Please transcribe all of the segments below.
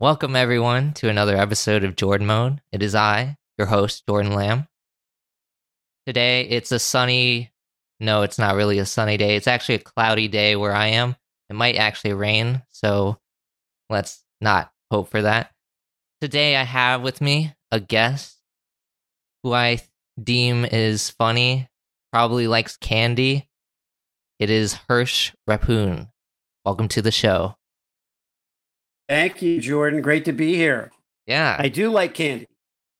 Welcome, everyone, to another episode of Jordan Mode. It is I, your host, Jordan Lamb. Today, it's a sunny, no, it's not really a sunny day. It's actually a cloudy day where I am. It might actually rain, so let's not hope for that. Today, I have with me a guest who I deem is funny, probably likes candy. It is Hirsch Rapun. Welcome to the show. Thank you, Jordan. Great to be here. Yeah, I do like candy.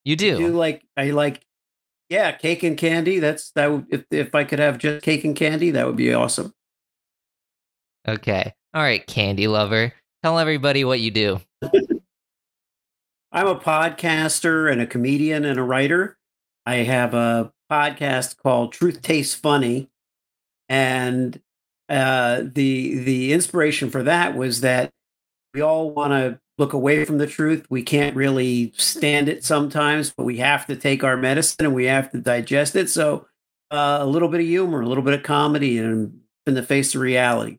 you do. I do like I like yeah, cake and candy. That's that would if if I could have just cake and candy, that would be awesome. Okay. All right, candy lover. Tell everybody what you do. I'm a podcaster and a comedian and a writer. I have a podcast called Truth Tastes Funny. And uh, the the inspiration for that was that we all want to look away from the truth. We can't really stand it sometimes, but we have to take our medicine and we have to digest it. So uh, a little bit of humor, a little bit of comedy, and in the face of reality.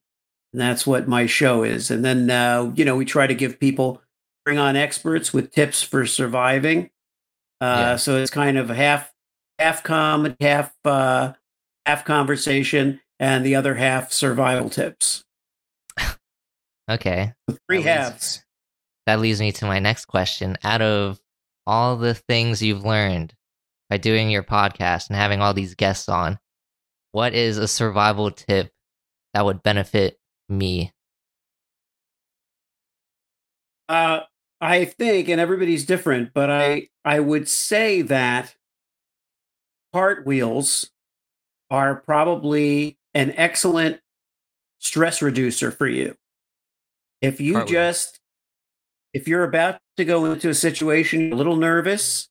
And that's what my show is. And then uh, you know we try to give people bring on experts with tips for surviving. Uh, Yeah. So it's kind of half half comedy, half uh, half conversation, and the other half survival tips. Okay. Three That leads- halves. That leads me to my next question. Out of all the things you've learned by doing your podcast and having all these guests on, what is a survival tip that would benefit me? Uh, I think, and everybody's different, but I I would say that cartwheels are probably an excellent stress reducer for you. If you Cartwheel. just if you're about to go into a situation you're a little nervous,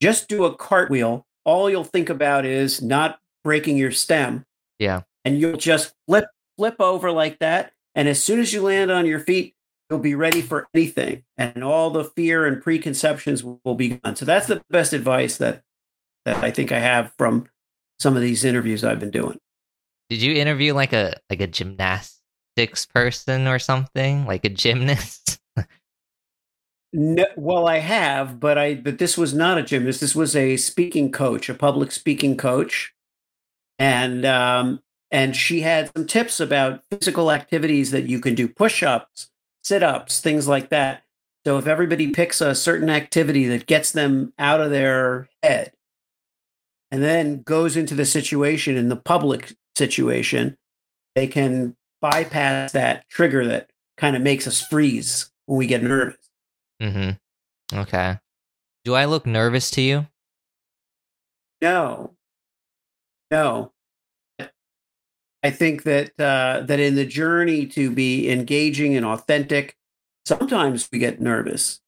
just do a cartwheel. All you'll think about is not breaking your stem Yeah. and you'll just flip flip over like that and as soon as you land on your feet you'll be ready for anything and all the fear and preconceptions will be gone so that's the best advice that that i think i have from some of these interviews i've been doing Did you interview like a like a person or something? Like a gymnast? no, well i have but i but this was not a gymnast this was a speaking coach a public speaking coach and um and she had some tips about physical activities that you can do push-ups sit-ups things like that so if everybody picks a certain activity that gets them out of their head and then goes into the situation in the public situation they can bypass that trigger that kind of makes us freeze when we get nervous mm-hmm. Okay. Do I look nervous to you? No, no. I think that uh, that in the journey to be engaging and authentic, sometimes we get nervous.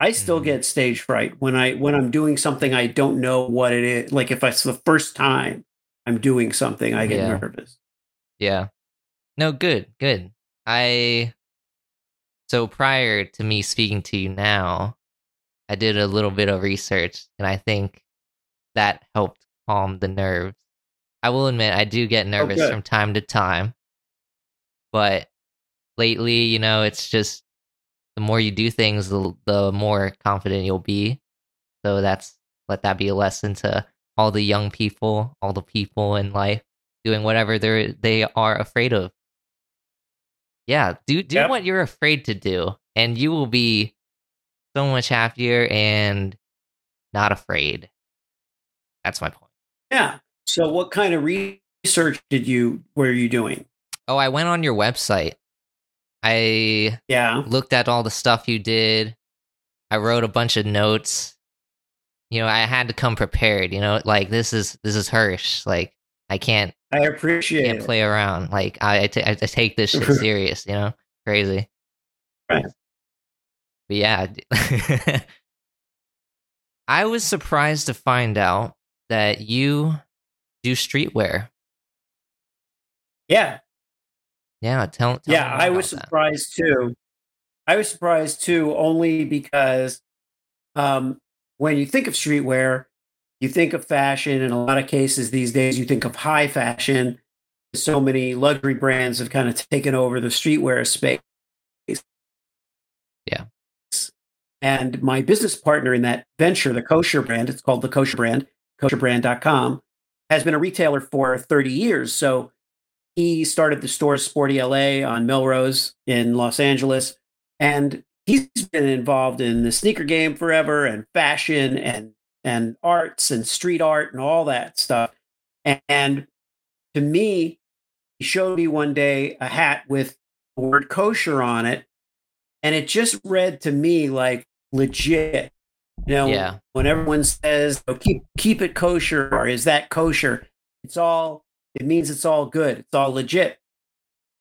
I still Mhm. get stage fright when I when I'm doing something I don't know what it is. Like if it's the first time I'm doing something, I get Yeah. nervous. Yeah. No, good, good. I so prior to me speaking to you now, I did a little bit of research and I think that helped calm the nerves. I will admit I do get oh, nervous good. from time to time. But lately, you know, it's just the more you do things, the, the more confident you'll be. So that's let that be a lesson to all the young people, all the people in life doing whatever they're they are afraid of. Yeah, do do Yep. what you're afraid to do, and you will be so much happier and not afraid. That's my point. Yeah. So, what kind of research did you were you doing? Oh, I went on your website. I Yeah. looked at all the stuff you did. I wrote a bunch of notes. You know, I had to come prepared. You know, like this is this is Hirsch. Like I can't I appreciate can't it. play around. Like I I take this shit serious. You know, crazy. Right. But yeah, I was surprised to find out that you do streetwear. Yeah. Yeah, tell. tell yeah, I was about that. surprised too. I was surprised too, only because um, when you think of streetwear, you think of fashion. In a lot of cases these days, you think of high fashion. So many luxury brands have kind of taken over the streetwear space. Yeah. And my business partner in that venture, the kosher brand, it's called the kosher brand, kosherbrand.com, has been a retailer for 30 years. So he started the store Sportie LA on Melrose in Los Angeles. And he's been involved in the sneaker game forever and fashion and and arts and street art and all that stuff. And, and to me, he showed me one day a hat with the word kosher on it. And it just read to me like legit. You know, Yeah. when everyone says oh, keep keep it kosher or is that kosher, it's all it means it's all good. It's all legit.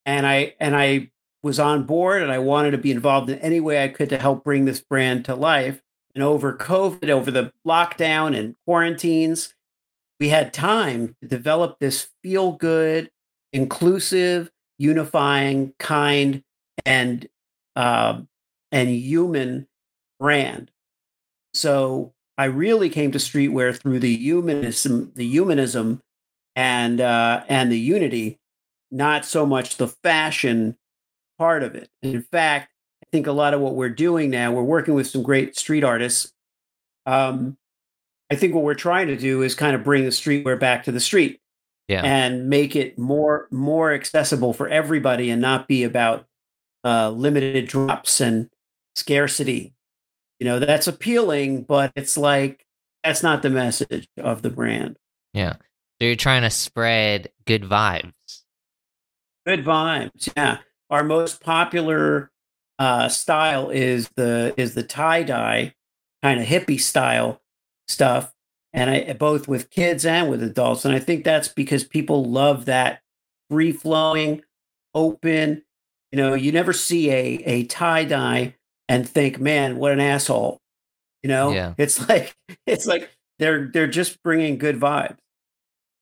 And I and I was on board and I wanted to be involved in any way I could to help bring this brand to life. And over COVID, over the lockdown and quarantines, we had time to develop this feel good, inclusive, unifying, kind, and uh, and human brand. So I really came to streetwear through the humanism, the humanism, and uh, and the unity, not so much the fashion part of it. In fact, I think a lot of what we're doing now, we're working with some great street artists. Um, I think what we're trying to do is kind of bring the streetwear back to the street Yeah. and make it more more accessible for everybody and not be about uh, limited drops and scarcity. You know, that's appealing, but it's like that's not the message of the brand. yeah. So you're trying to spread good vibes. Good vibes. Yeah. Our most popular uh, style is the is the tie dye kind of hippie style stuff, and I both with kids and with adults. And I think that's because people love that free flowing, open. You know, you never see a a tie dye and think, man, what an asshole. You know, Yeah. it's like it's like they're they're just bringing good vibes.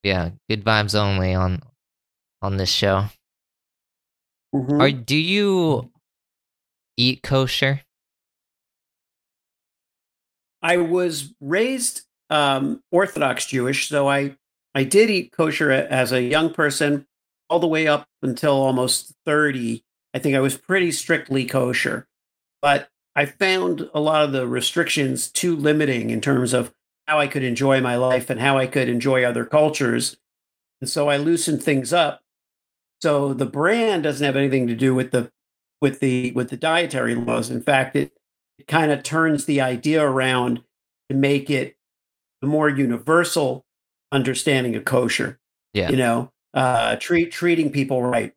Yeah. Good vibes only on on this show. Mhm. Or do you eat kosher? I was raised um, Orthodox Jewish, so I I did eat kosher as a young person, all the way up until almost thirty. I think I was pretty strictly kosher, but I found a lot of the restrictions too limiting in terms of how I could enjoy my life and how I could enjoy other cultures, and so I loosened things up. So the brand doesn't have anything to do with the with the with the dietary laws. In fact, it it kind of turns the idea around to make it a more universal understanding of kosher. Yeah. You know, uh, treat treating people right,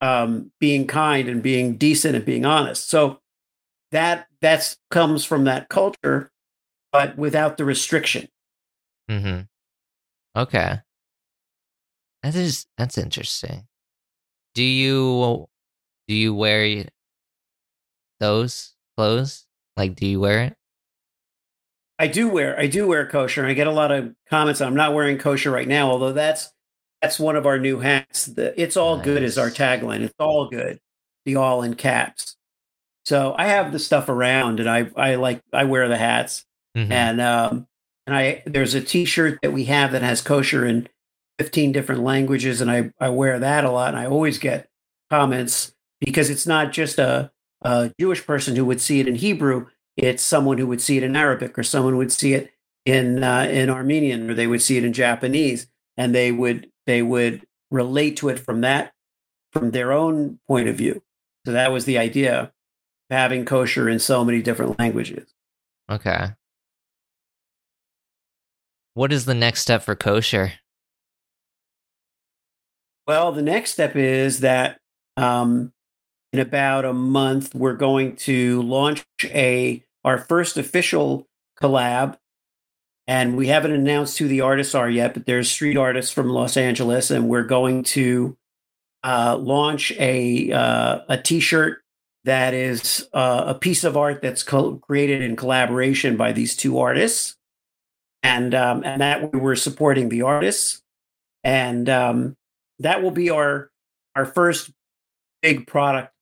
um, being kind and being decent and being honest. So that that's comes from that culture, but without the restriction. Mm-hmm. Okay. That is that's interesting. Do you do you wear those clothes? Like do you wear it? I do wear I do wear kosher, I get a lot of comments. I'm not wearing kosher right now, although that's that's one of our new hats. The "It's all good" is our tagline. It's all good, the all in caps. So I have the stuff around, and I I like I wear the hats, Mhm. and um and I there's a T-shirt that we have that has kosher in 15 different languages, and I I wear that a lot, and I always get comments because it's not just a a Jewish person who would see it in Hebrew it's someone who would see it in Arabic or someone would see it in uh, in Armenian or they would see it in Japanese and they would they would relate to it from that from their own point of view. So that was the idea of having kosher in so many different languages. Okay. What is the next step for kosher? Well, the next step is that um, in about a month we're going to launch a our first official collab, and we haven't announced who the artists are yet, but there's street artists from Los Angeles, and we're going to uh, launch a uh, a T-shirt that is uh, a piece of art that's co- created in collaboration by these two artists, and um, and that we're supporting the artists, and um, that will be our our first big product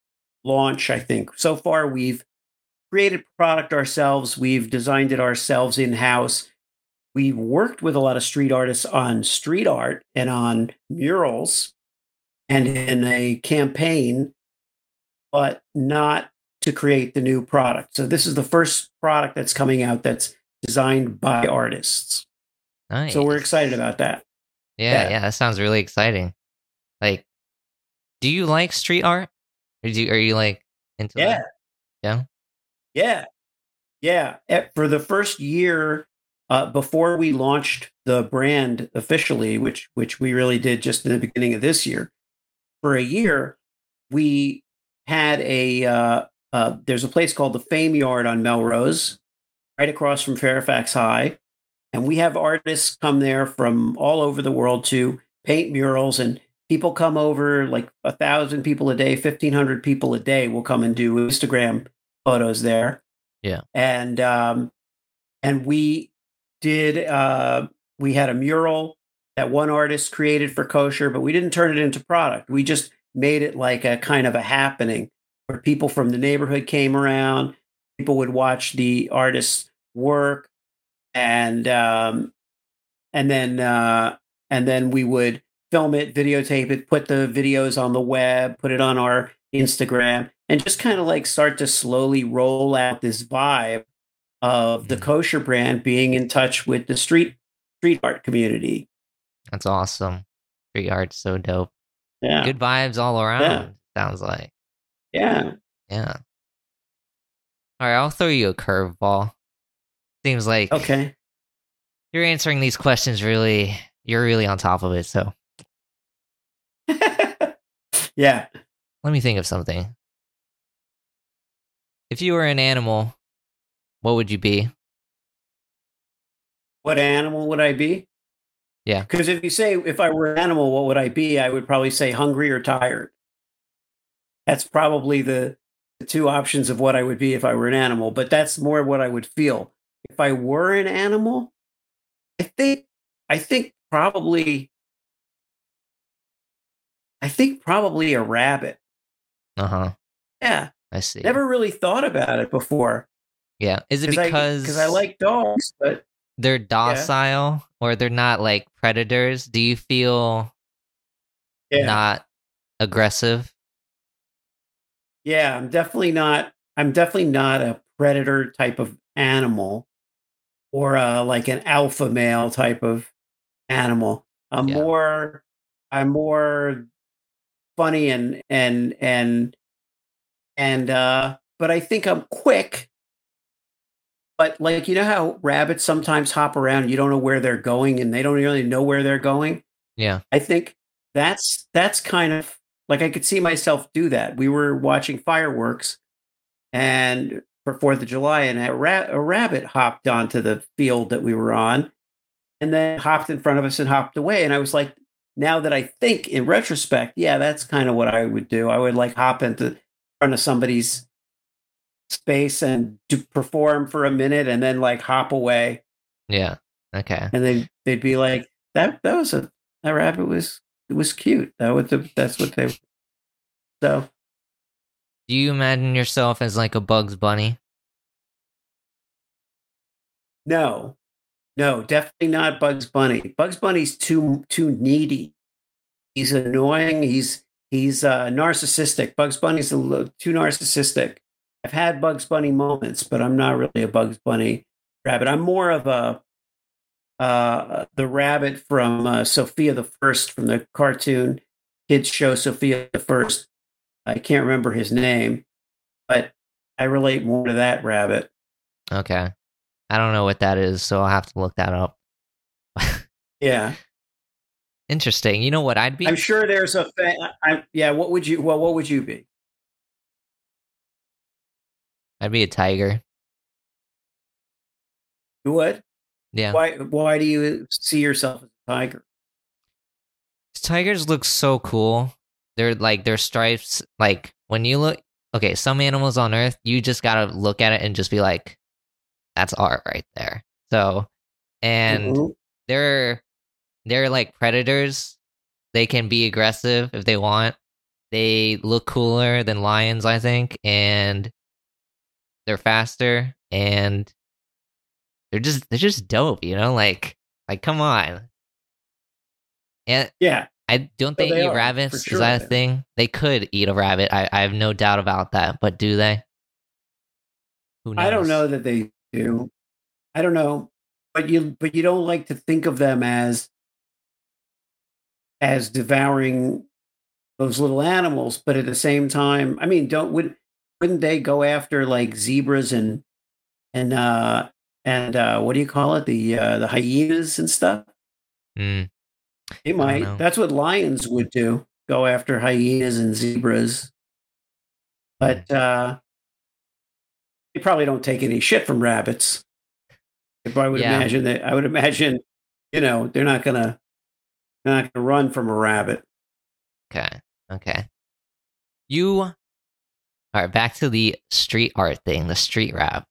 launch. I think so far we've created product ourselves, we've designed it ourselves in house. We've worked with a lot of street artists on street art and on murals and in a campaign, but not to create the new product. So this is the first product that's coming out that's designed by artists. Nice. So we're excited about that. Yeah, yeah. yeah, that sounds really exciting. Like, do you like street art? Do you, are you like into Yeah. that? Yeah. Yeah. Yeah. Eh, For the first year uh, before we launched the brand officially, which which we really did just in the beginning of this year, for a year, we had a uh, uh, there's a place called the Fame Yard on Melrose, right across from Fairfax High, and we have artists come there from all over the world to paint murals and people come over like a thousand people a day 1500 people a day will come and do instagram photos there Yeah. and um and we did uh we had a mural that one artist created for kosher but we didn't turn it into product we just made it like a kind of a happening where people from the neighborhood came around people would watch the artist's work and um and then uh and then we would film it videotape it put the videos on the web put it on our instagram and just kind of like start to slowly roll out this vibe of the Mhm. kosher brand being in touch with the street street art community That's awesome. Street art's so dope. yeah Good vibes all around, sounds like. yeah Yeah. All right, I'll throw you a curveball. Seems like okay you're answering these questions really, you're really on top of it. So yeah let me think of something. If you were an animal, what would you be? what animal would i be Yeah. because if you say if i were an animal what would i be i would probably say hungry or tired that's probably the, the two options of what i would be if i were an animal but that's more what i would feel if i were an animal i think i think probably i think probably a rabbit Uh huh. yeah I see. never really thought about it before Yeah. Is it because because I, like dogs but they're docile or they're not like predators? Do you feel yeah not aggressive? Yeah, I'm definitely not. I'm definitely not a predator type of animal, or uh, like an alpha male type of animal. I'm Yeah. more. I'm more funny and and and and. uh But I think I'm quick. But like you know how rabbits sometimes hop around, you don't know where they're going, and they don't really know where they're going. Yeah. I think that's that's kind of like I could see myself do that. We were watching fireworks and for Fourth of July, and a, ra- a rabbit hopped onto the field that we were on, and then hopped in front of us and hopped away. And I was like, now that I think in retrospect, yeah, that's kind of what I would do. I would like hop into front of somebody's space and do, perform for a minute, and then like hop away, Yeah. Okay. and then they'd be like, that that was a that rabbit was it was cute. That was the, that's what they. So Do you imagine yourself as like a Bugs Bunny? no, no, definitely not Bugs Bunny. Bugs Bunny's too too needy. He's annoying. He's he's uh, narcissistic. Bugs Bunny's a little too narcissistic. I've had Bugs Bunny moments, but I'm not really a Bugs Bunny rabbit. I'm more of a uh, the rabbit from uh, Sofia the First from the cartoon kids show Sofia the First. I can't remember his name, but I relate more to that rabbit. Okay. I don't know what that is, so I'll have to look that up. Yeah, Interesting. You know what I'd be? I'm sure there's a. Fa- I, yeah, what would you? Well, what would you be? I'd be a tiger. You would? Yeah. Why? Why do you see yourself as a tiger? Tigers look so cool. They're like their stripes. Like when you look, okay, some animals on Earth, you just gotta look at it and just be like, "That's art right there." So, and Mhm. they're they're like predators. They can be aggressive if they want. They look cooler than lions, I think, and they're faster and they're just they're just dope, you know? Like like come on. And yeah, I don't So they, they eat are, rabbits. for Is sure that a thing? They could eat a rabbit. I, I have no doubt about that. But do they? Who knows? I don't know that they do. I don't know, but you but you don't like to think of them as as devouring those little animals, but at the same time, I mean, don't would wouldn't they go after like zebras and and uh and uh what do you call it the uh the hyenas and stuff? Mm, They might. That's what lions would do. Go after hyenas and zebras. Mm. But uh they probably don't take any shit from rabbits. If I would Yeah. imagine that I would imagine, you know, they're not gonna they're not gonna run from a rabbit. Okay. Okay. You. All right. Back to the street art thing, the street rap.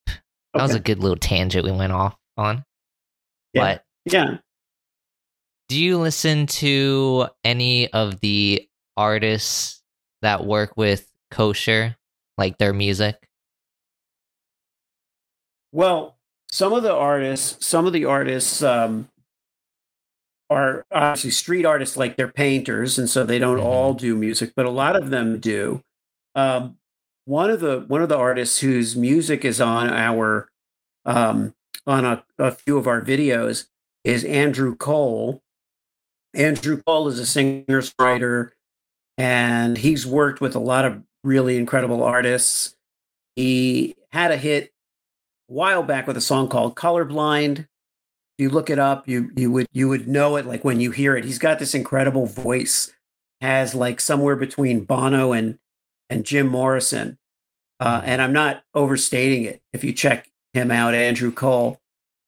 That was a good little tangent we went off on. Yeah. But Yeah. do you listen to any of the artists that work with kosher, like their music? Well, some of the artists, some of the artists um, are obviously street artists, like they're painters, and so they don't Mhm. all do music, but a lot of them do. Um, one of the one of the artists whose music is on our um, on a, a few of our videos is Andrew Cole. Andrew Cole is a singer songwriter, and he's worked with a lot of really incredible artists. He had a hit while back with a song called Colorblind. If you look it up, you you would you would know it like when you hear it. He's got this incredible voice, has like somewhere between Bono and and Jim Morrison. Uh, and I'm not overstating it. If you check him out, Andrew Cole,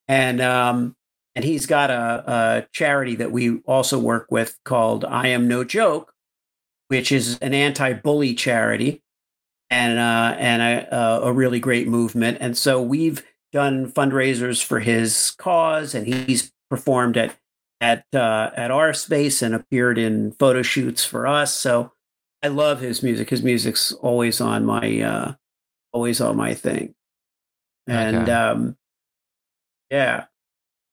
and um, and he's got a, a charity that we also work with called I Am No Joke, which is an anti-bully charity and uh, and a, a- a really great movement. And so we've done fundraisers for his cause, and he's performed at at uh, at our space and appeared in photo shoots for us. So I love his music. His music's always on my uh, always on my thing, and Okay. um, yeah.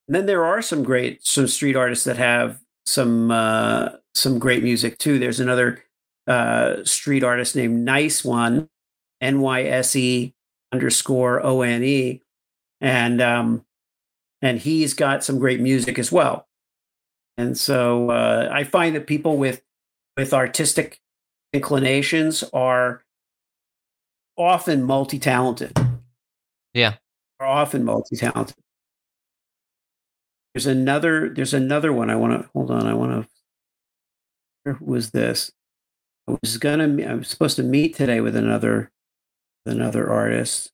And then there are some great some street artists that have some uh, some great music too. There's another uh, street artist named Nice One, N Y S E underscore O N E, and um, and he's got some great music as well. And so uh, I find that people with with artistic inclinations are often multi talented. Yeah. are often multi talented. There's another. There's another one. I want to hold on. I want to. Who was this? I was gonna. I was supposed to meet today with another, with another artist.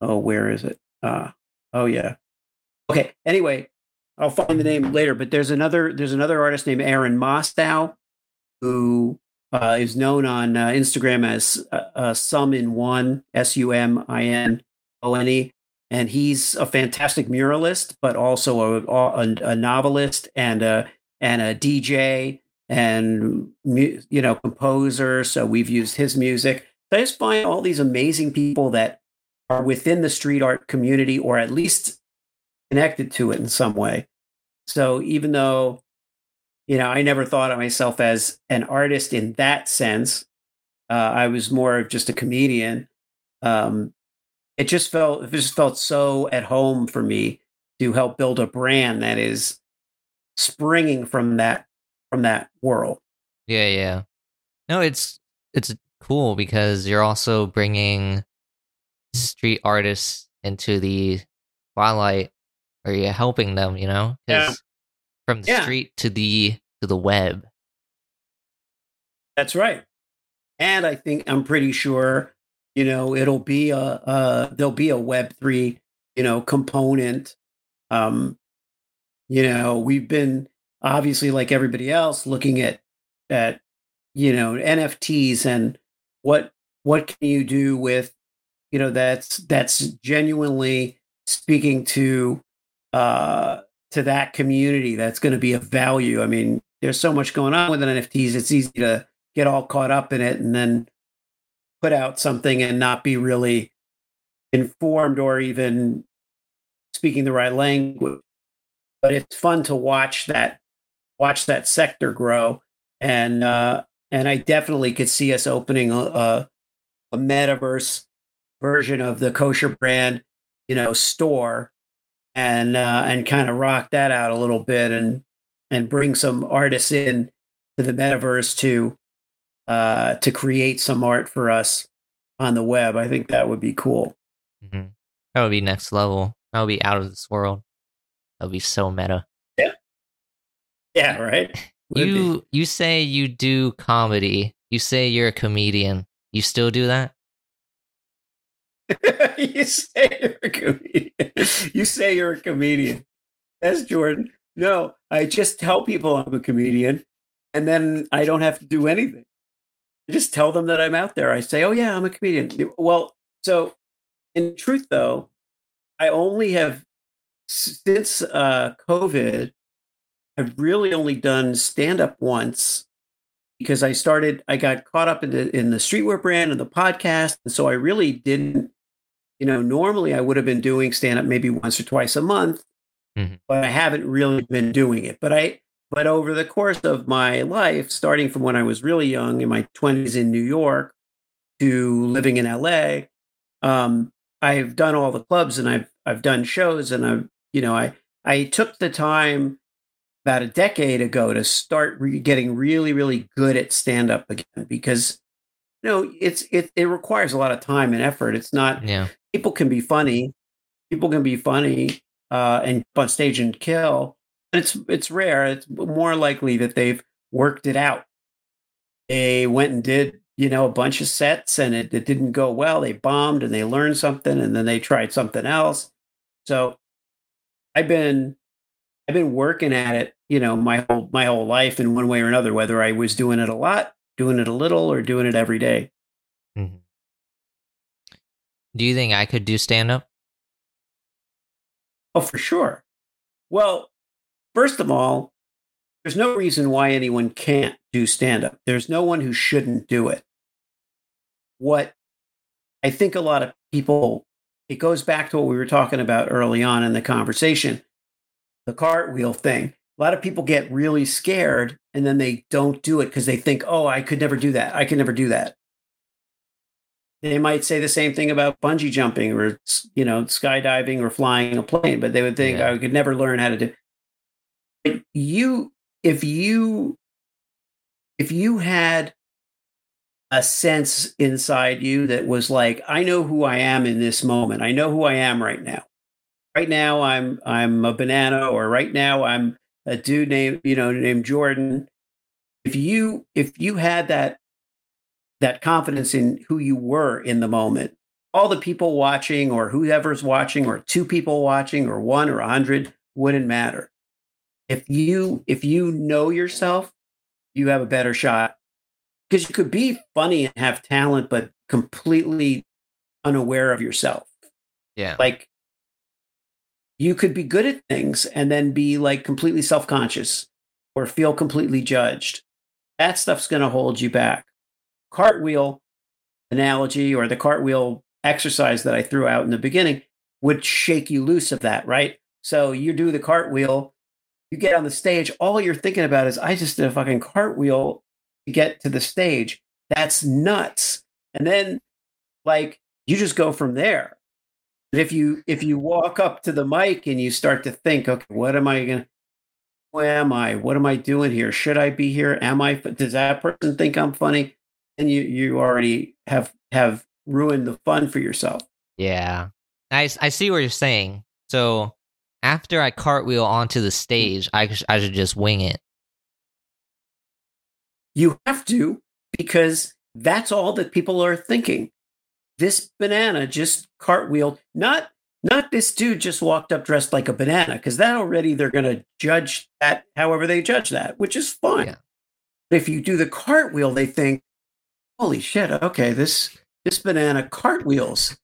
Oh, where is it? Ah, oh yeah. Okay. Anyway, I'll find the name later. But there's another. There's another artist named Aaron Mostow, who uh, is known on uh, Instagram as uh, uh, Sum in One, S U M I N O N E, and he's a fantastic muralist, but also a, a, a novelist and a and a DJ and you know composer. So we've used his music. So I just find all these amazing people that are within the street art community, or at least connected to it in some way. So even though you know, I never thought of myself as an artist in that sense. Uh, I was more of just a comedian. Um, it just felt it just felt so at home for me to help build a brand that is springing from that from that world. Yeah, yeah. No, it's it's cool because you're also bringing street artists into the spotlight, or you're helping them. You know? Yeah. from the Yeah. street to the to the web. That's right. And I think I'm pretty sure, you know, it'll be a uh there'll be a web 3, you know, component. Um you know, we've been obviously like everybody else looking at at you know, NFTs and what what can you do with you know that's that's genuinely speaking to uh to that community that's going to be of value. I mean, there's so much going on with NFTs. It's easy to get all caught up in it and then put out something and not be really informed or even speaking the right language. But it's fun to watch that watch that sector grow, and uh, and I definitely could see us opening a, a, metaverse version of the kosher brand, you know, store, and uh, and kind of rock that out a little bit, and and bring some artists in to the metaverse to uh, to create some art for us on the web. I think that would be cool. Mm-hmm. That would be next level. That would be out of this world. That would be so meta. Yeah. Right. Would you be. you say you do comedy. You say you're a comedian. You still do that? you say you're a comedian. You say you're a comedian. That's Jordan. No, I just tell people I'm a comedian, and then I don't have to do anything. I just tell them that I'm out there. I say, "Oh yeah, I'm a comedian." Well, so in truth, though, I only have since uh, COVID. I've really only done stand up once because I started. I got caught up in the in the streetwear brand and the podcast, and so I really didn't. You know, normally I would have been doing stand up maybe once or twice a month, mm-hmm. but I haven't really been doing it. But I but over the course of my life, starting from when I was really young in my 20s in New York to living in LA, um, I've done all the clubs and I've I've done shows and I've you know I I took the time about a decade ago to start re- getting really really good at stand up again because you know it's it it requires a lot of time and effort. It's not yeah. people can be funny, people can be funny uh, and on stage and kill, And it's it's rare. It's more likely that they've worked it out. They went and did you know a bunch of sets and it, it didn't go well. They bombed and they learned something and then they tried something else. So I've been I've been working at it, you know, my whole my whole life in one way or another, whether I was doing it a lot, doing it a little, or doing it every day. Mm-hmm. Do you think I could do stand up? Oh, for sure. Well, First of all, there's no reason why anyone can't do stand up. There's no one who shouldn't do it. What I think a lot of people, it goes back to what we were talking about early on in the conversation the cartwheel thing. A lot of people get really scared and then they don't do it because they think, oh, I could never do that. I could never do that. They might say the same thing about bungee jumping or, you know, skydiving or flying a plane, but they would think yeah. I could never learn how to do But you if you if you had a sense inside you that was like i know who i am in this moment i know who i am right now right now i'm i'm a banana or right now i'm a dude named you know named jordan. If you if you had that that confidence in who you were in the moment all the people watching or whoever's watching or two people watching or one or a hundred wouldn't matter. If you if you know yourself, you have a better shot. Because you could be funny and have talent, but completely unaware of yourself. Yeah, like you could be good at things and then be like completely self conscious or feel completely judged. That stuff's going to hold you back. Cartwheel analogy or the cartwheel exercise that I threw out in the beginning would shake you loose of that, right? So you do the cartwheel you get on the stage, all you're thinking about is, I just did a fucking cartwheel to get to the stage. That's nuts. And then, like, you just go from there. But if you if you walk up to the mic and you start to think, okay, what am I gonna? Who am I? What am I doing here? Should I be here? Am I? Does that person think I'm funny? And you you already have have ruined the fun for yourself. Yeah, I I see what you're saying. So after I cartwheel onto the stage, I, I should just wing it. You have to, because that's all that people are thinking. This banana just cartwheeled, not not this dude just walked up dressed like a banana, because that already they're going to judge that however they judge that, which is fine. Yeah. But if you do the cartwheel, they think, "Holy shit! Okay, this this banana cartwheels."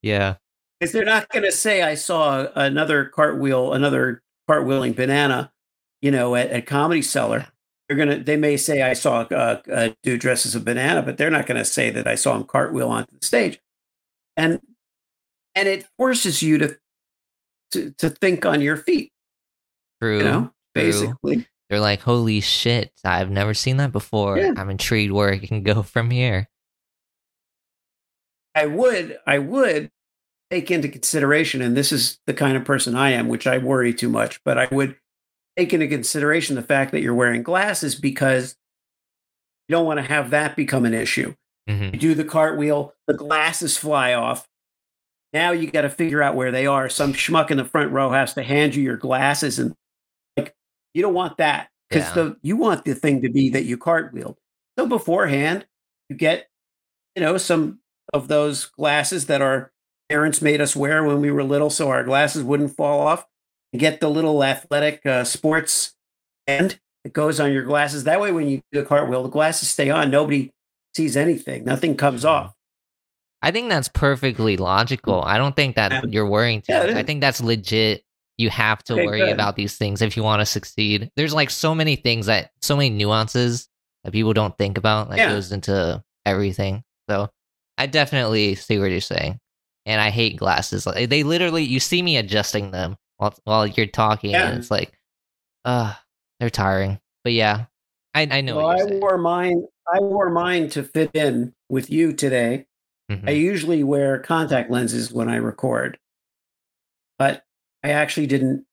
Yeah, because they're not going to say I saw another cartwheel, another cartwheeling banana, you know, at, at Comedy Cellar. They're gonna. They may say I saw a, a dude dressed as a banana, but they're not going to say that I saw him cartwheel onto the stage. And and it forces you to to, to think on your feet. True. You know, true. basically. They're like, holy shit, I've never seen that before. Yeah. I'm intrigued where it can go from here. I would, I would take into consideration, and this is the kind of person I am, which I worry too much, but I would take into consideration the fact that you're wearing glasses because you don't want to have that become an issue. Mhm. You do the cartwheel, the glasses fly off. Now you got to figure out where they are. Some schmuck in the front row has to hand you your glasses, and like you don't want that because Yeah. the you want the thing to be that you cartwheeled. So beforehand, you get you know some of those glasses that our parents made us wear when we were little, so our glasses wouldn't fall off. Get the little athletic uh, sports end that goes on your glasses. That way, when you do the cartwheel, the glasses stay on. Nobody sees anything. Nothing comes off. I think that's perfectly logical. I don't think that you're worrying too Yeah, much. I think that's legit. You have to Okay, worry good. about these things if you want to succeed. There's like so many things that so many nuances that people don't think about that Yeah. goes into everything. So I definitely see what you're saying. And I hate glasses. Like they literally you see me adjusting them while while you're talking Yeah. and it's like uh they're tiring. But yeah. I, I know well, I saying. wore mine. I wore mine to fit in with you today. Mhm. I usually wear contact lenses when I record, but I actually didn't.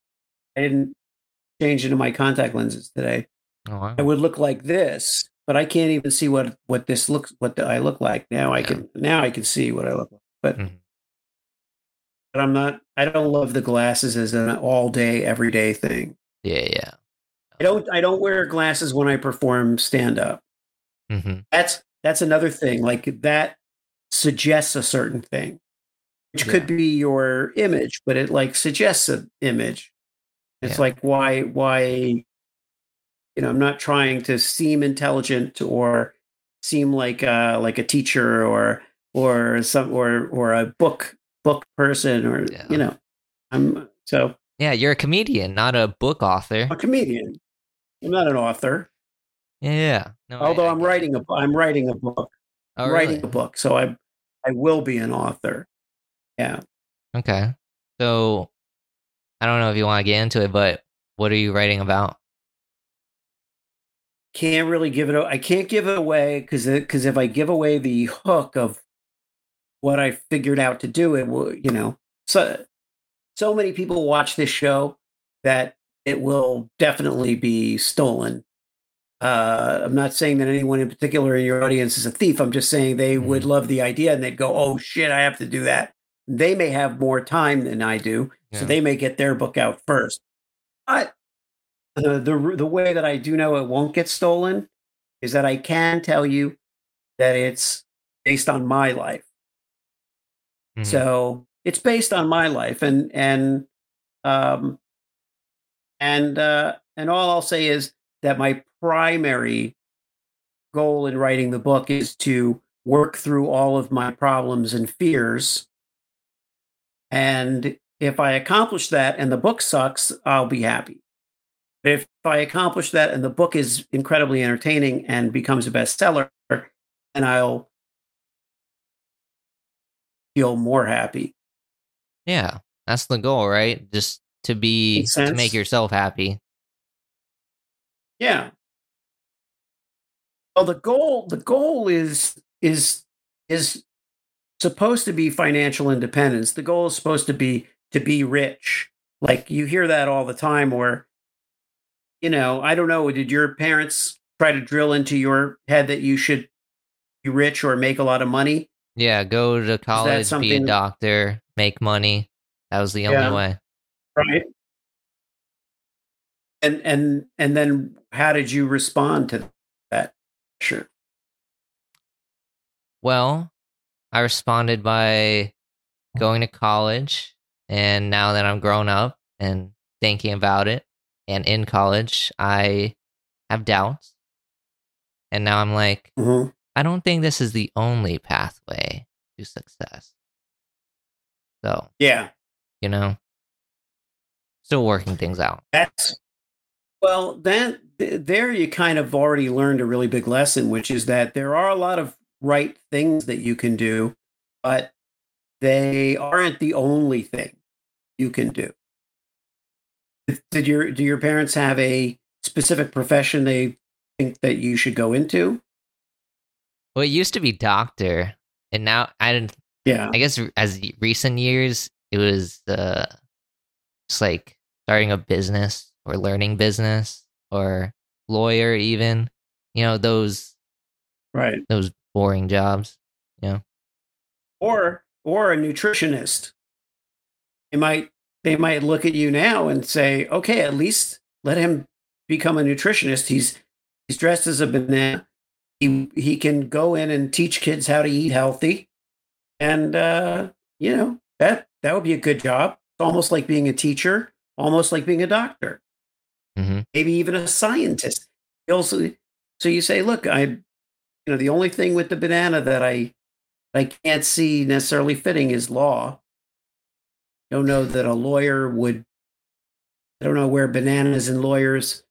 I didn't change into my contact lenses today. Oh, wow. I would look like this, but I can't even see what what this looks. What I look like now. I can now. I can see what I look like, but Mhm. But I'm not. I don't love the glasses as an all day, everyday thing. Yeah, yeah. I don't. I don't wear glasses when I perform stand up. hmm That's that's another thing. Like that suggests a certain thing, which could be your image, but it like suggests an image. It's Yeah. like why why you know, I'm not trying to seem intelligent or seem like uh like a teacher or or some or or a book book person or Yeah. you know. I'm so Yeah, you're a comedian, not a book author. a comedian. I'm not an author, Yeah. No, although I I'm writing a I'm writing a book. Oh, I'm writing really? a book, so I I will be an author. Yeah. Okay. So I don't know if you want to get into it, but what are you writing about? Can't really give it. i can't give it away because because if I give away the hook of what I figured out to do, it will you know so so many people watch this show that it will definitely be stolen. Uh, I'm not saying that anyone in particular in your audience is a thief. I'm just saying they would Mhm. love the idea and they'd go, "Oh shit, I have to do that." They may have more time than I do, so they may get their book out first. But the the the way that I do know it won't get stolen is that I can tell you that it's based on my life. Mhm. So it's based on my life, and and um and uh, and all I'll say is that my primary goal in writing the book is to work through all of my problems and fears. And if I accomplish that and the book sucks, I'll be happy. But if I accomplish that and the book is incredibly entertaining and becomes a bestseller, and I'll feel more happy. yeah, that's the goal, right? Just to be to make yourself happy. Yeah. Well, the goal the goal is is is supposed to be financial independence. The goal is supposed to be to be rich. Like you hear that all the time or you know, I don't know, did your parents try to drill into your head that you should be rich or make a lot of money? Yeah, go to college, be a doctor, make money. That was the only Yeah. way. Right. And and and then how did you respond to that? Sure. Well, I responded by going to college, and now that I'm grown up and thinking about it, and in college, I have doubts. And now I'm like, Mhm. I don't think this is the only pathway to success. So, Yeah. you know, still working things out. That's well, then th- there you kind of already learned a really big lesson, which is that there are a lot of right things that you can do, but they aren't the only thing you can do. Did your do your parents have a specific profession they think that you should go into? Well, it used to be doctor, and now I didn't. Yeah. I guess as recent years, it was uh, just like starting a business or learning business or lawyer, even. You know those right those boring jobs. Yeah. Or or a nutritionist. They might they might look at you now and say, okay, at least let him become a nutritionist. He's he's dressed as a banana. He he can go in and teach kids how to eat healthy, and uh, you know that that would be a good job. It's almost like being a teacher, almost like being a doctor, mm-hmm. maybe even a scientist. Also, so you say, look, I, you know, the only thing with the banana that I I can't see necessarily fitting is law. Don't know that a lawyer would. I don't know where bananas and lawyers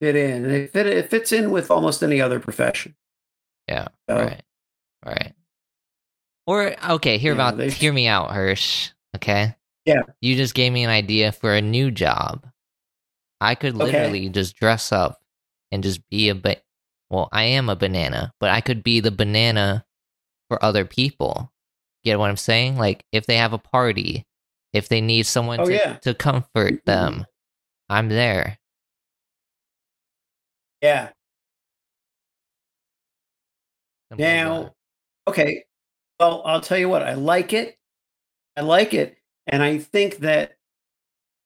fit in. It, fit, it fits in with almost any other profession. Yeah. So, right. Right. Or okay, hear about they, hear me out, Hirsch. Okay. Yeah. You just gave me an idea for a new job. I could literally okay. just dress up and just be a but. Well, I am a banana, but I could be the banana for other people. Get what I'm saying? Like if they have a party, if they need someone oh, to, yeah. to comfort mm-hmm. them, I'm there. Yeah. Simple now, okay. Well, I'll tell you what, I like it. I like it. And I think that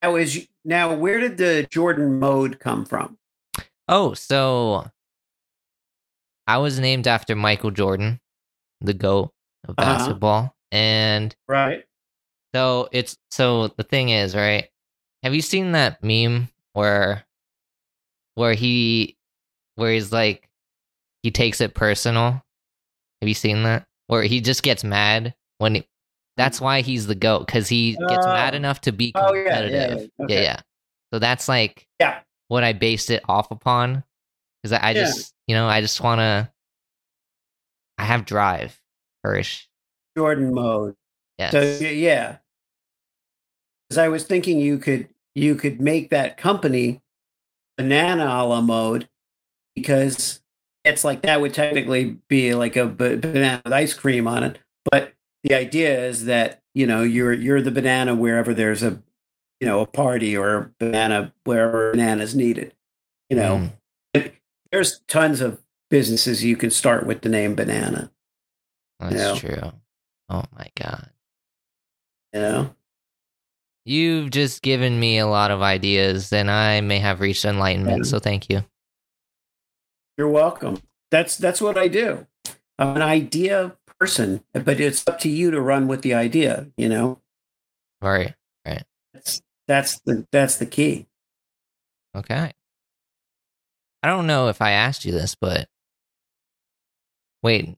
now is now where did the Jordan mode come from? Oh, so I was named after Michael Jordan, the GOAT of uh-huh. basketball. And right. So it's so the thing is, right? Have you seen that meme where where he where he's like he takes it personal? Have you seen that? Where he just gets mad when he, that's why he's the goat because he gets uh, mad enough to be competitive. Oh, yeah, yeah, yeah. Okay. yeah, yeah. So that's like yeah what I based it off upon because I, I just you know I just want to I have drive, Hirsch. Jordan mode. Yeah. So yeah, because I was thinking you could you could make that company banana a la mode because it's like that would technically be like a banana with ice cream on it. But the idea is that you know you're you're the banana wherever there's a you know a party or a banana wherever banana is needed. You know, mm. there's tons of businesses you can start with the name banana. That's you know? true. Oh my god. You know. You've just given me a lot of ideas, and I may have reached enlightenment. So thank you. You're welcome. That's that's what I do. I'm an idea person, but it's up to you to run with the idea. You know. All right, right. That's that's the that's the key. Okay. I don't know if I asked you this, but wait,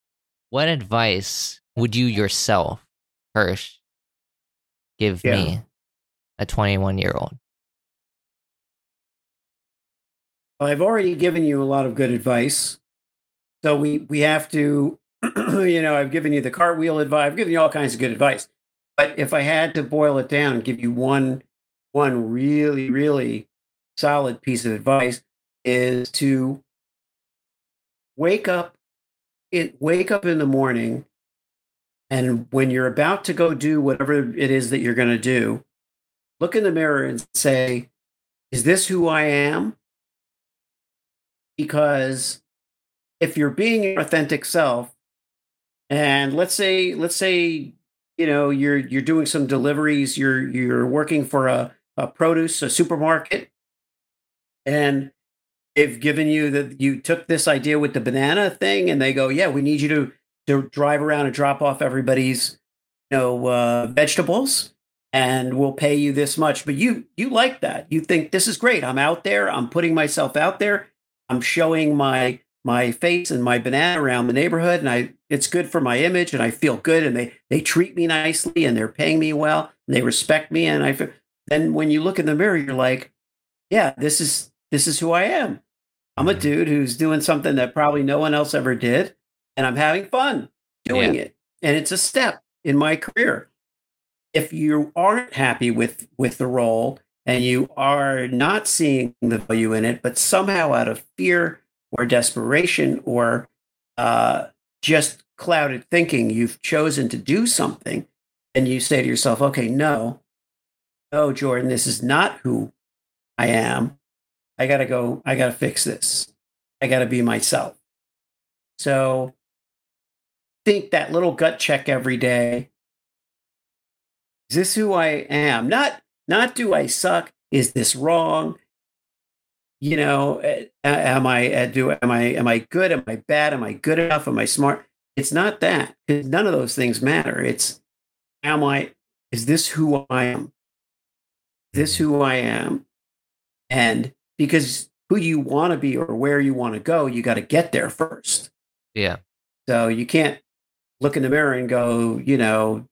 what advice would you yourself, Hirsch, give yeah. me, a 21 year old? I've already given you a lot of good advice. So we we have to, you know, I've given you the cartwheel advice. I've given you all kinds of good advice. But if I had to boil it down and give you one one really really solid piece of advice is to wake up it wake up in the morning and when you're about to go do whatever it is that you're going to do look in the mirror and say is this who i am because if you're being your authentic self and let's say let's say you know you're you're doing some deliveries you're you're working for a, a produce a supermarket and they've given you that you took this idea with the banana thing and they go yeah we need you to to drive around and drop off everybody's you know uh, vegetables and we'll pay you this much. But you you like that. You think this is great. I'm out there. I'm putting myself out there I'm showing my my face and my banana around the neighborhood and I it's good for my image and I feel good and they they treat me nicely and they're paying me well and they respect me and I feel, then when you look in the mirror you're like yeah this is this is who I am I'm a mm-hmm. dude who's doing something that probably no one else ever did and I'm having fun doing yeah. it and it's a step in my career if you aren't happy with with the role and you are not seeing the value in it, but somehow out of fear or desperation or uh, just clouded thinking. You've chosen to do something and you say to yourself, okay, no, no, Jordan, this is not who I am. I got to go, I got to fix this. I got to be myself. So think that little gut check every day. Is this who I am? Not not do I suck? Is this wrong? You know, eh, am I eh, do am I am I good? Am I bad? Am I good enough? Am I smart? It's not that because none of those things matter. It's am I? Is this who I am? Is this who I am? And because who you want to be or where you want to go, you got to get there first. Yeah. So you can't look in the mirror and go, you know,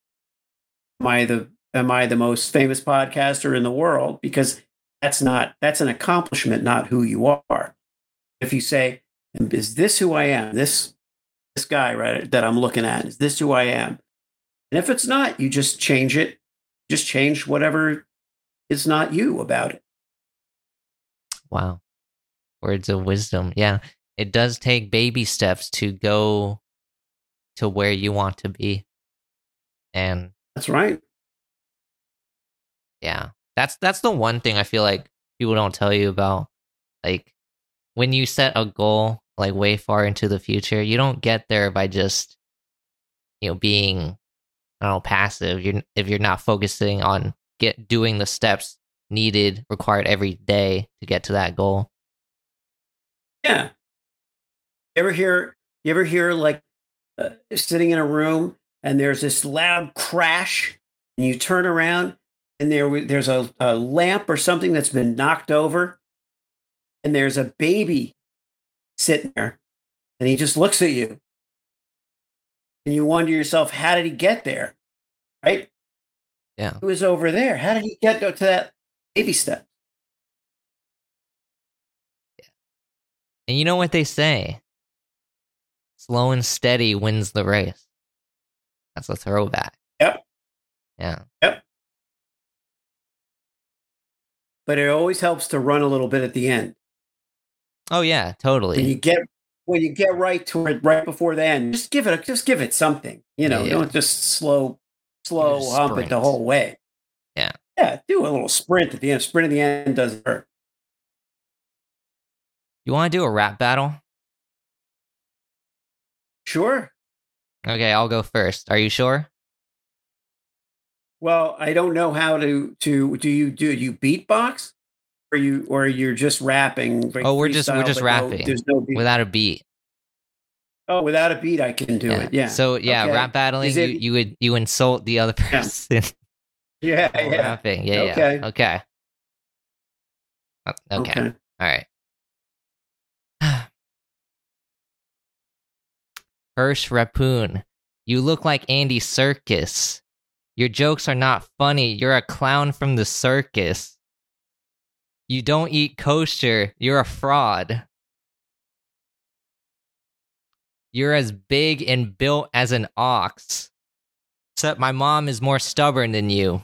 am I the am I the most famous podcaster in the world? Because that's not that's an accomplishment, not who you are. If you say, is this who I am? This this guy right that I'm looking at, is this who I am? And if it's not, you just change it. Just change whatever is not you about it. Wow. Words of wisdom. Yeah. It does take baby steps to go to where you want to be. And that's right. Yeah. That's that's the one thing I feel like people don't tell you about. Like when you set a goal like way far into the future, you don't get there by just you know being I don't know passive. You're if you're not focusing on get doing the steps needed required every day to get to that goal. Yeah. Ever hear you ever hear like uh, sitting in a room and there's this loud crash and you turn around and there there's a, a lamp or something that's been knocked over and there's a baby sitting there and he just looks at you and you wonder yourself how did he get there right yeah he was over there how did he get to that baby step yeah. and you know what they say slow and steady wins the race. That's a throwback. Yep. Yeah. Yep. But it always helps to run a little bit at the end. Oh yeah, totally. When you get when you get right to it right before the end, just give it just give it something. You know, yeah, yeah. don't just slow slow hump it the whole way. Yeah. Yeah, do a little sprint at the end. Sprint at the end doesn't hurt. You want to do a rap battle? Sure. Okay, I'll go first. Are you sure? Well, I don't know how to to do you do you beatbox or you or you're just rapping? Like oh, we're just we're just rapping. No, there's no beat. without a beat. Oh, without a beat, I can do yeah. it. Yeah. So yeah, okay. rap battling. It, you, you would you insult the other person. Yeah. yeah, yeah. Rapping. Yeah. Okay. Yeah. Okay. Okay. okay. All right. Hirsch Rapoon, you look like Andy Serkis. Your jokes are not funny. You're a clown from the circus. You don't eat kosher. You're a fraud. You're as big and built as an ox. Except my mom is more stubborn than you.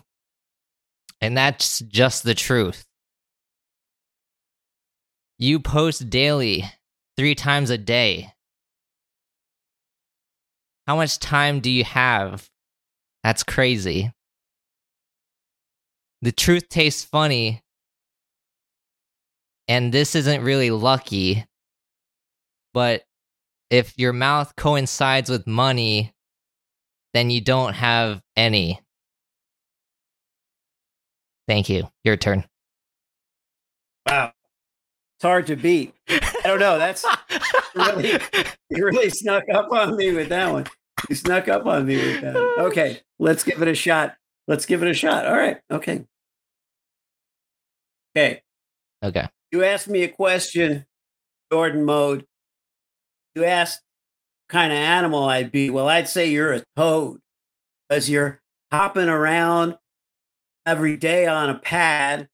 And that's just the truth. You post daily, three times a day. How much time do you have? That's crazy. The truth tastes funny. And this isn't really lucky. But if your mouth coincides with money, then you don't have any. Thank you. Your turn. Wow. It's hard to beat. I don't know. That's really, you really snuck up on me with that one you snuck up on me with that. Okay, let's give it a shot. Let's give it a shot. All right. Okay. Okay. Okay. You asked me a question, Jordan mode. You asked kind of animal I'd be. Well, I'd say you're a toad because you're hopping around every day on a pad,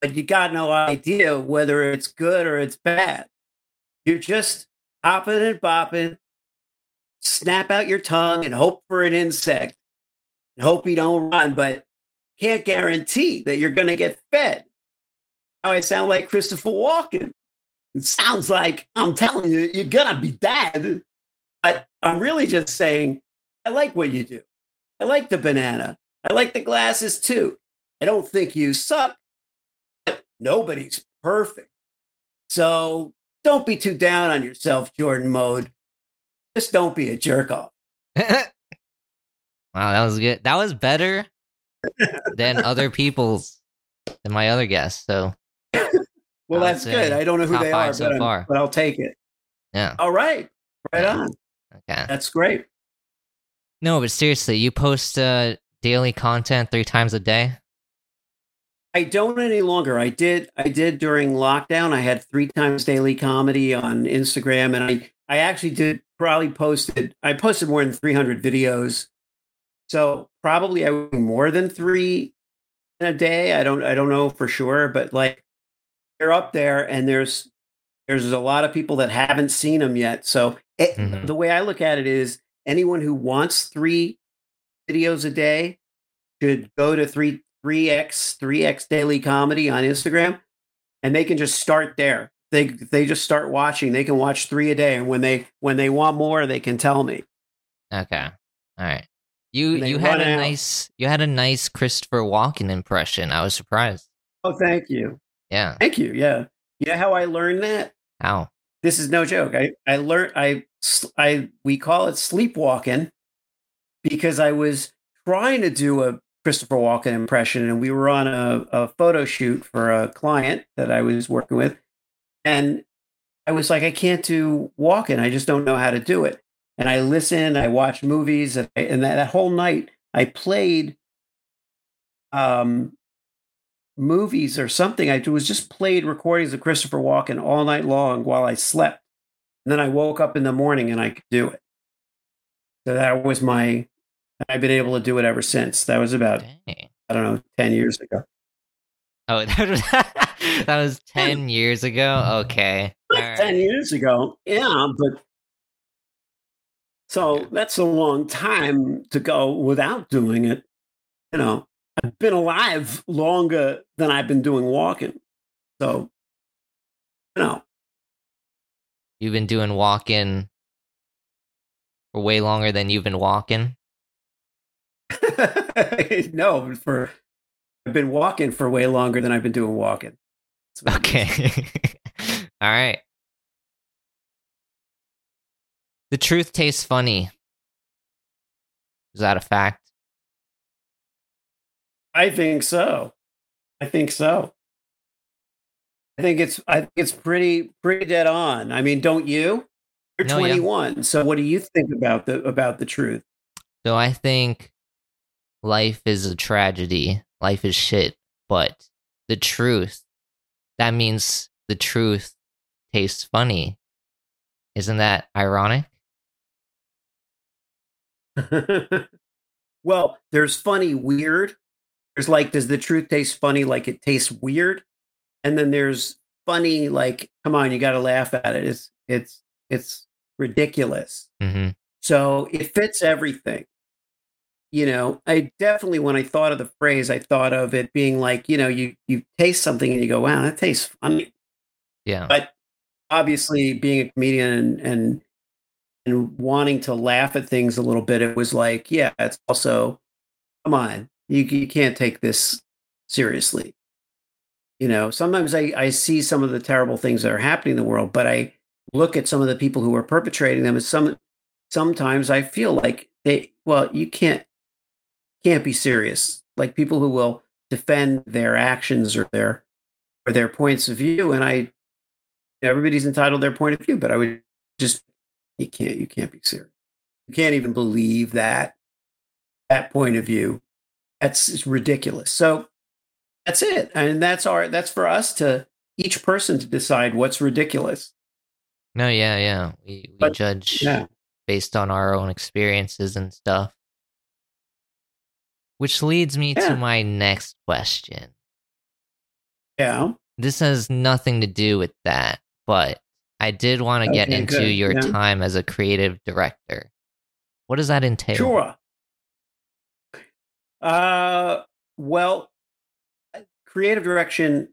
but you got no idea whether it's good or it's bad. You're just hopping and bopping, snap out your tongue and hope for an insect and hope you don't run, but can't guarantee that you're going to get fed. Now I sound like Christopher Walken. It sounds like I'm telling you, you're going to be dead. But I'm really just saying, I like what you do. I like the banana. I like the glasses too. I don't think you suck, but nobody's perfect. So don't be too down on yourself, Jordan Mode. Just don't be a jerk off. wow, that was good. That was better than other people's than my other guests. So well, that's good. I don't know who they are, so but, but, I'll take it. Yeah. All right. Right yeah. on. Okay. That's great. No, but seriously, you post uh, daily content three times a day. I don't any longer. I did. I did during lockdown. I had three times daily comedy on Instagram, and I I actually did probably posted. I posted more than three hundred videos, so probably I more than three in a day. I don't. I don't know for sure, but like they're up there, and there's there's a lot of people that haven't seen them yet. So it, mm-hmm. the way I look at it is, anyone who wants three videos a day should go to three 3x 3x daily comedy on Instagram and they can just start there. They they just start watching. They can watch 3 a day and when they when they want more they can tell me. Okay. All right. You you had a out. nice you had a nice Christopher Walken impression. I was surprised. Oh, thank you. Yeah. Thank you. Yeah. You know how I learned that? How? This is no joke. I I learned I I we call it sleepwalking because I was trying to do a Christopher Walken impression, and we were on a, a photo shoot for a client that I was working with, and I was like, I can't do walking. I just don't know how to do it. And I listened, I watched movies, and, I, and that, that whole night I played um, movies or something. I was just played recordings of Christopher Walken all night long while I slept. And then I woke up in the morning and I could do it. So that was my I've been able to do it ever since. That was about Dang. I don't know, ten years ago. Oh, that was, that was ten years ago. Okay, right. ten years ago. Yeah, but so that's a long time to go without doing it. You know, I've been alive longer than I've been doing walking. So, you know, you've been doing walking for way longer than you've been walking. no, for I've been walking for way longer than I've been doing walking. Okay. All right. The truth tastes funny. Is that a fact? I think so. I think so. I think it's I think it's pretty pretty dead on. I mean, don't you? You're no, 21. Yeah. So what do you think about the about the truth? So I think life is a tragedy, life is shit, but the truth, that means the truth tastes funny. Isn't that ironic? well, there's funny weird. There's like, does the truth taste funny like it tastes weird? And then there's funny like, come on, you got to laugh at it. It's it's it's ridiculous. Mm-hmm. So it fits everything you know i definitely when i thought of the phrase i thought of it being like you know you you taste something and you go wow that tastes funny. Yeah. But obviously being a comedian and and, and wanting to laugh at things a little bit it was like yeah it's also come on you, you can't take this seriously. You know sometimes I, I see some of the terrible things that are happening in the world but i look at some of the people who are perpetrating them and some sometimes i feel like they well you can't can't be serious. Like people who will defend their actions or their or their points of view. And I, everybody's entitled to their point of view, but I would just you can't you can't be serious. You can't even believe that that point of view. That's ridiculous. So that's it, and that's our that's for us to each person to decide what's ridiculous. No, yeah, yeah. We we but, judge yeah. based on our own experiences and stuff. Which leads me yeah. to my next question. Yeah. This has nothing to do with that, but I did want to okay, get into good. your yeah. time as a creative director. What does that entail? Sure. Uh, well, creative direction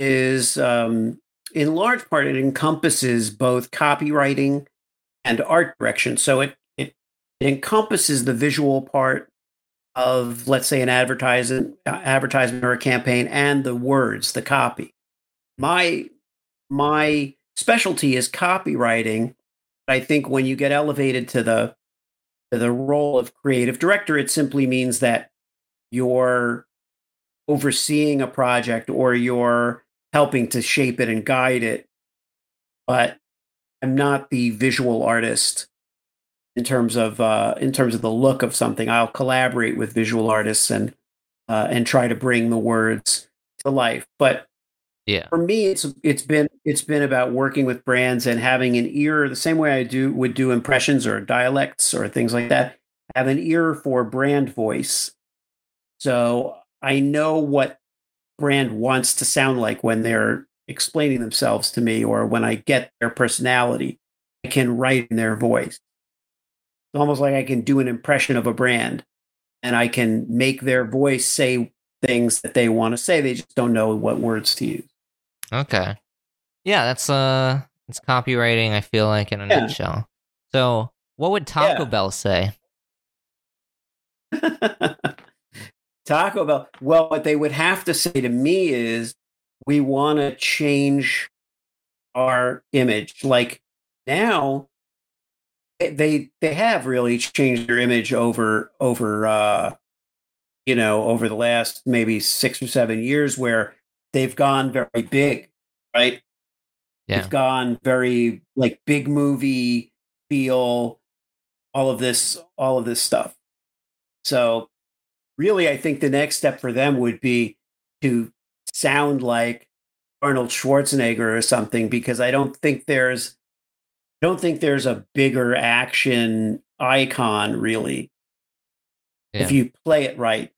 is, um, in large part, it encompasses both copywriting and art direction. So it, it, it encompasses the visual part of, let's say, an advertisement, advertisement or a campaign, and the words, the copy. My my specialty is copywriting. I think when you get elevated to the to the role of creative director, it simply means that you're overseeing a project or you're helping to shape it and guide it. But I'm not the visual artist in terms of uh, in terms of the look of something. I'll collaborate with visual artists and uh, and try to bring the words to life. But yeah, for me, it's it's been it's been about working with brands and having an ear the same way I do would do impressions or dialects or things like that. Have an ear for brand voice, so I know what brand wants to sound like when they're explaining themselves to me or when I get their personality. I can write in their voice. It's almost like I can do an impression of a brand and I can make their voice say things that they want to say. They just don't know what words to use. Okay. Yeah, that's uh it's copywriting, I feel like in a Yeah. nutshell. So what would Taco Yeah. Bell say? Taco Bell. Well, what they would have to say to me is, we want to change our image. Like now, they- they have really changed their image over over uh, you know over the last maybe six or seven years, where they've gone very big, right? Yeah. They've gone very like big movie feel, all of this, all of this stuff. So really, I think the next step for them would be to sound like Arnold Schwarzenegger or something, because I don't think there's, don't think there's a bigger action icon really. Yeah. If you play it right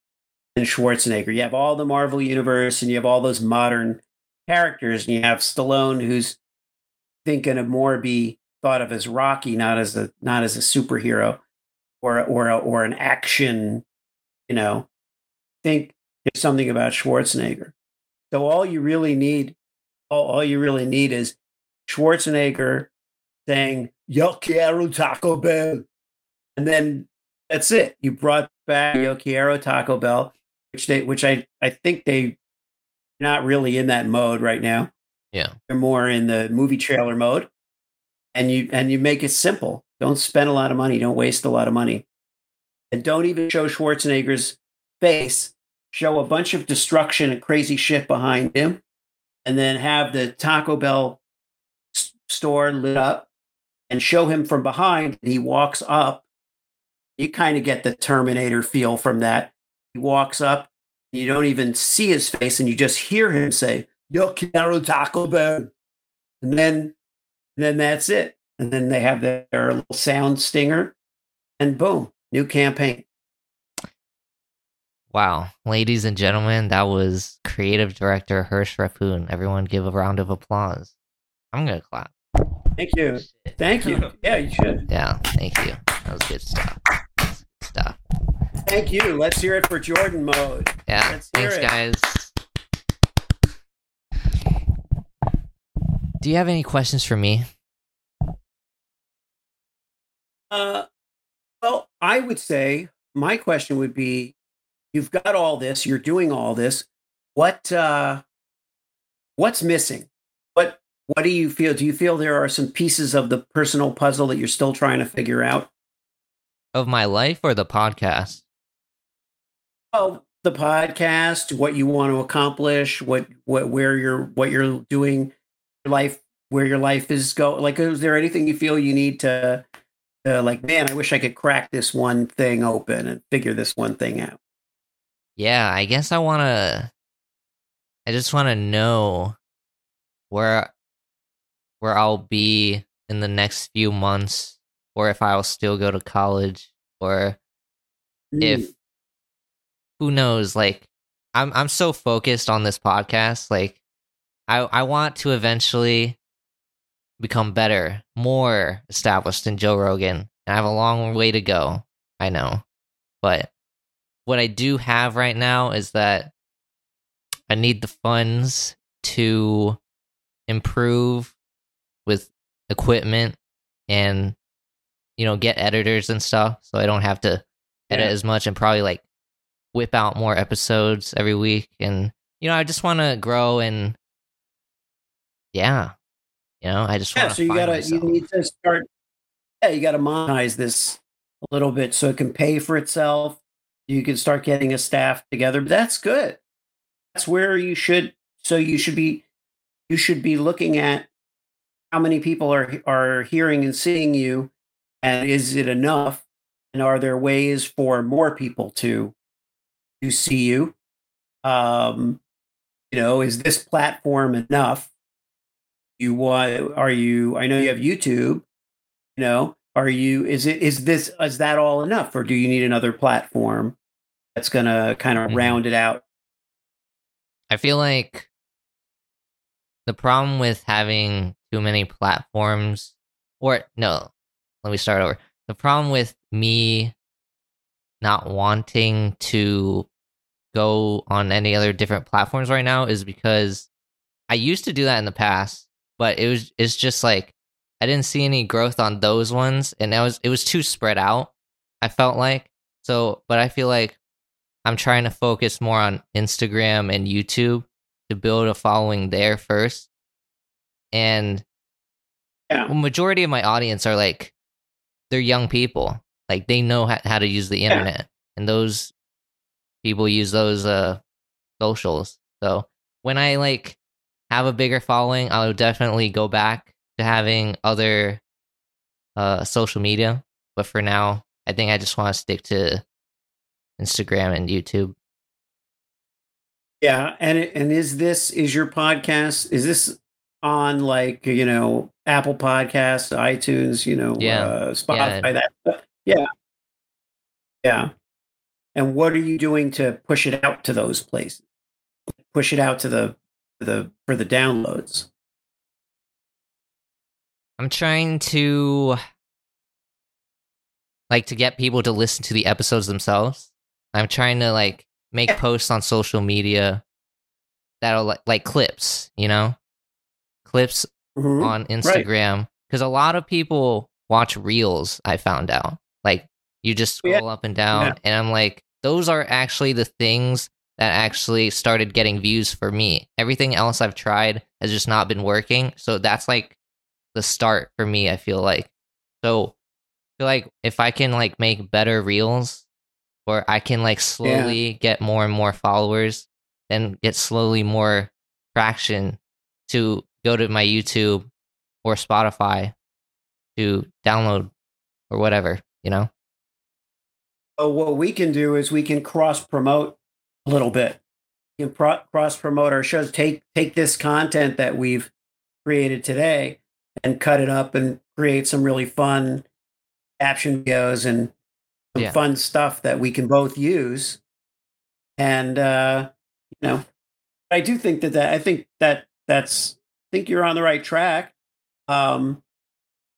than Schwarzenegger, you have all the Marvel universe and you have all those modern characters, and you have Stallone, who's thinking of more be thought of as Rocky, not as a not as a superhero or or a, or an action. You know, think there's something about Schwarzenegger. So all you really need, all, all you really need is Schwarzenegger saying "Yo quiero Taco Bell," and then that's it. You brought back Yo quiero Taco Bell, which they, which I, I think they, not really in that mode right now. Yeah. They're more in the movie trailer mode, and you and you make it simple. Don't spend a lot of money. Don't waste a lot of money, and don't even show Schwarzenegger's face. Show a bunch of destruction and crazy shit behind him, and then have the Taco Bell s- store lit up, and show him from behind. And he walks up. You kind of get the Terminator feel from that. He walks up. You don't even see his face, and you just hear him say, Yo quiero Taco Bell. And then then that's it. And then they have their, their little sound stinger, and boom, new campaign. Wow. Ladies and gentlemen, that was creative director Hirsch Rapoon. Everyone give a round of applause. I'm gonna clap. Thank you. Thank you. Yeah, you should. Yeah, thank you. That was good stuff. Good stuff. Thank you. Let's hear it for Jordan mode. Yeah. Let's Thanks it. guys. Do you have any questions for me? Uh, well, I would say my question would be: You've got all this. You're doing all this. What uh, what's missing? What do you feel? Do you feel there are some pieces of the personal puzzle that you're still trying to figure out? Of my life or the podcast? Well, the podcast, what you want to accomplish, what what where you're what you're doing, your life, where your life is go. Like, is there anything you feel you need to, uh, like, man, I wish I could crack this one thing open and figure this one thing out. Yeah, I guess I want to I just want to know where where I'll be in the next few months or if I'll still go to college or if Mm. who knows like I'm I'm so focused on this podcast like I I want to eventually become better, more established than Joe Rogan. And I have a long way to go. I know. But what I do have right now is that I need the funds to improve with equipment and you know, get editors and stuff, so I don't have to edit Yeah. as much and probably like whip out more episodes every week. And you know, I just want to grow and yeah, you know, I just Yeah, want so you gotta myself. you need to start. Yeah, you gotta monetize this a little bit so it can pay for itself. You can start getting a staff together. But that's good. That's where you should. So you should be. You should be looking at how many people are are hearing and seeing you, and is it enough? And are there ways for more people to to see you? Um, you know, is this platform enough? You want? Are you? I know you have YouTube. You know, are you? Is it? Is this? Is that all enough, or do you need another platform that's going to kind of Mhm. round it out? I feel like the problem with having too many platforms, or no, let me start over. The problem with me not wanting to go on any other different platforms right now is because I used to do that in the past, but it was it's just like I didn't see any growth on those ones, and it was it was too spread out. I felt like so, but I feel like I'm trying to focus more on Instagram and YouTube to build a following there first. And Yeah. majority of my audience are like they're young people. Like they know how, how to use the Yeah. internet. And those people use those uh socials. So when I like have a bigger following, I'll definitely go back to having other uh social media. But for now, I think I just want to stick to Instagram and YouTube. Yeah, and and is this is your podcast? Is this on like you know Apple Podcasts, iTunes, you know, Yeah. uh, Spotify, that stuff? Yeah, yeah. And what are you doing to push it out to those places? Push it out to the the for the downloads. I'm trying to like to get people to listen to the episodes themselves. I'm trying to like make Yeah. posts on social media that'll like, like clips, you know? Clips Mhm. on Instagram cuz a lot of people watch reels, I found out. Like you just Yeah. scroll up and down Yeah. and I'm like those are actually the things that actually started getting views for me. Everything else I've tried has just not been working. So that's like the start for me, I feel like. So I feel like if I can like make better reels or I can like slowly get more and more followers and get slowly more traction to go to my YouTube or Spotify to download or whatever, you know? So what we can do is we can cross promote a little bit. We can pro- cross promote our shows. Take take this content that we've created today and cut it up and create some really fun action videos and some Yeah. fun stuff that we can both use. And uh, you know, I do think that, that I think that that's think you're on the right track. Um,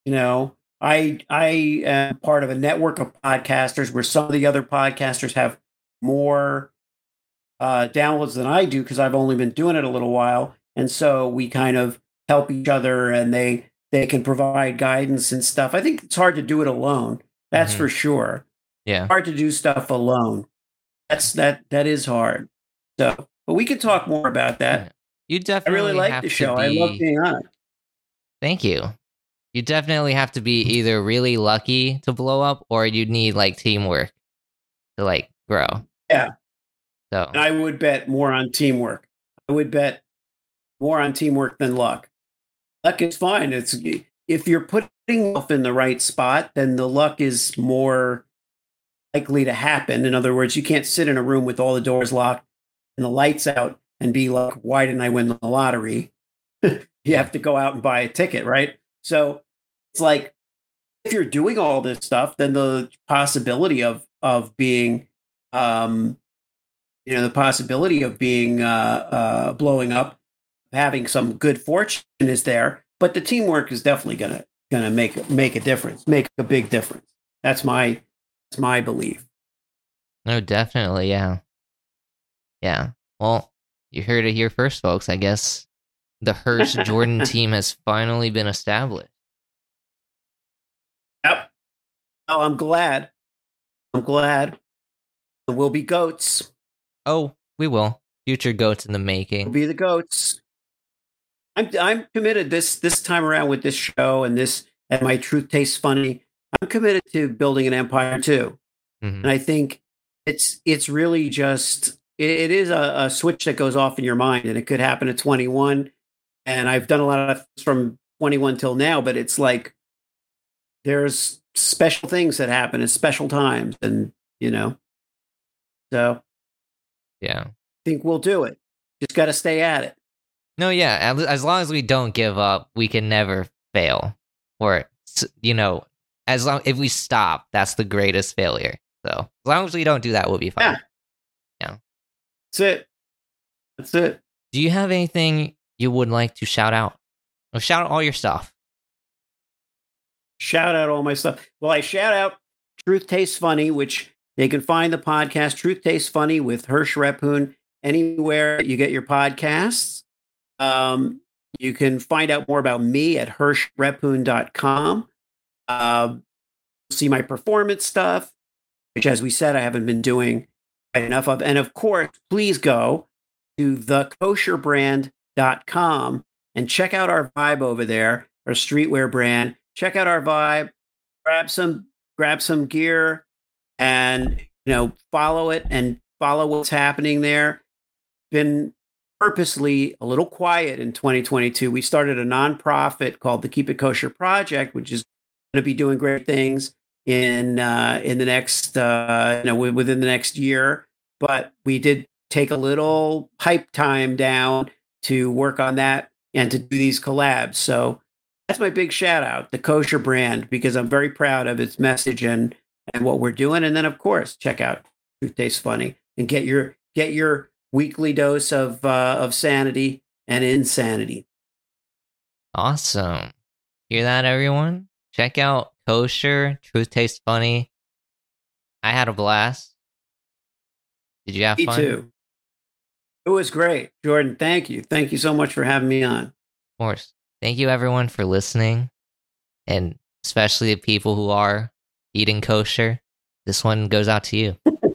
you know, I I am part of a network of podcasters where some of the other podcasters have more uh, downloads than I do because I've only been doing it a little while, and so we kind of help each other, and they they can provide guidance and stuff. I think it's hard to do it alone. That's Mhm. for sure. Yeah. Hard to do stuff alone. That's that that is hard. So, but we can talk more about that. You I definitely really like have the show. I love be- being on it. Thank you. You definitely have to be either really lucky to blow up or you need like teamwork to like grow. Yeah. So And I would bet more on teamwork. I would bet more on teamwork than luck. Luck is fine. It's if you're putting yourself in the right spot, then the luck is more likely to happen. In other words, you can't sit in a room with all the doors locked and the lights out and be like, "Why didn't I win the lottery?" you have to go out and buy a ticket, right? So it's like if you're doing all this stuff, then the possibility of of being um, you know the possibility of being uh, uh, blowing up, having some good fortune is there, but the teamwork is definitely gonna gonna make make a difference, make a big difference. That's my that's my belief. no, definitely, yeah. Yeah. Well, you heard it here first, folks. I guess the Hearst Jordan team has finally been established. Yep. Oh, I'm glad. I'm glad. We'll be goats. Oh, we will. Future goats in the We'll making. be the goats. I'm I'm committed this this time around with this show and this and my truth tastes funny. I'm committed to building an empire too. Mhm. And I think it's it's really just it, it is a, a switch that goes off in your mind, and it could happen at 21. And I've done a lot of from 21 till now, but it's like there's special things that happen at special times, and you know, so Yeah. I think we'll do it. Just got to stay at it. No, yeah. As, as long as we don't give up, we can never fail. Or you know, as long if we stop, that's the greatest failure. So as long as we don't do that, we'll be fine. Yeah. That's it. That's it. Do you have anything you would like to shout out? Or shout out all your stuff. shout out all my stuff. Well, I shout out Truth Tastes Funny, which they can find the podcast Truth Tastes Funny with Hirsch Repoon anywhere you get your podcasts. Um, you can find out more about me at hirschrepun.com. Um, see my performance stuff, which, as we said, I haven't been doing enough of. And of course, please go to thekosherbrand.com and check out our vibe over there, our streetwear brand. Check out our vibe, grab some grab some gear and you know, follow it and follow what's happening there. Been purposely a little quiet in 2022. We started a nonprofit called the Keep It Kosher Project, which is going to be doing great things in uh, in the next uh, you know within the next year. But we did take a little hype time down to work on that and to do these collabs. So that's my big shout out, the kosher brand, because I'm very proud of its message and and what we're doing. And then of course, check out Truth Tastes Funny and get your get your weekly dose of uh, of sanity and insanity. Awesome. Hear that, everyone? Check out Kosher. Truth tastes funny. I had a blast. Did you have fun? Me fun? too. It was great, Jordan. Thank you. Thank you so much for having me on. Of course. Thank you, everyone, for listening, and especially the people who are eating kosher. This one goes out to you.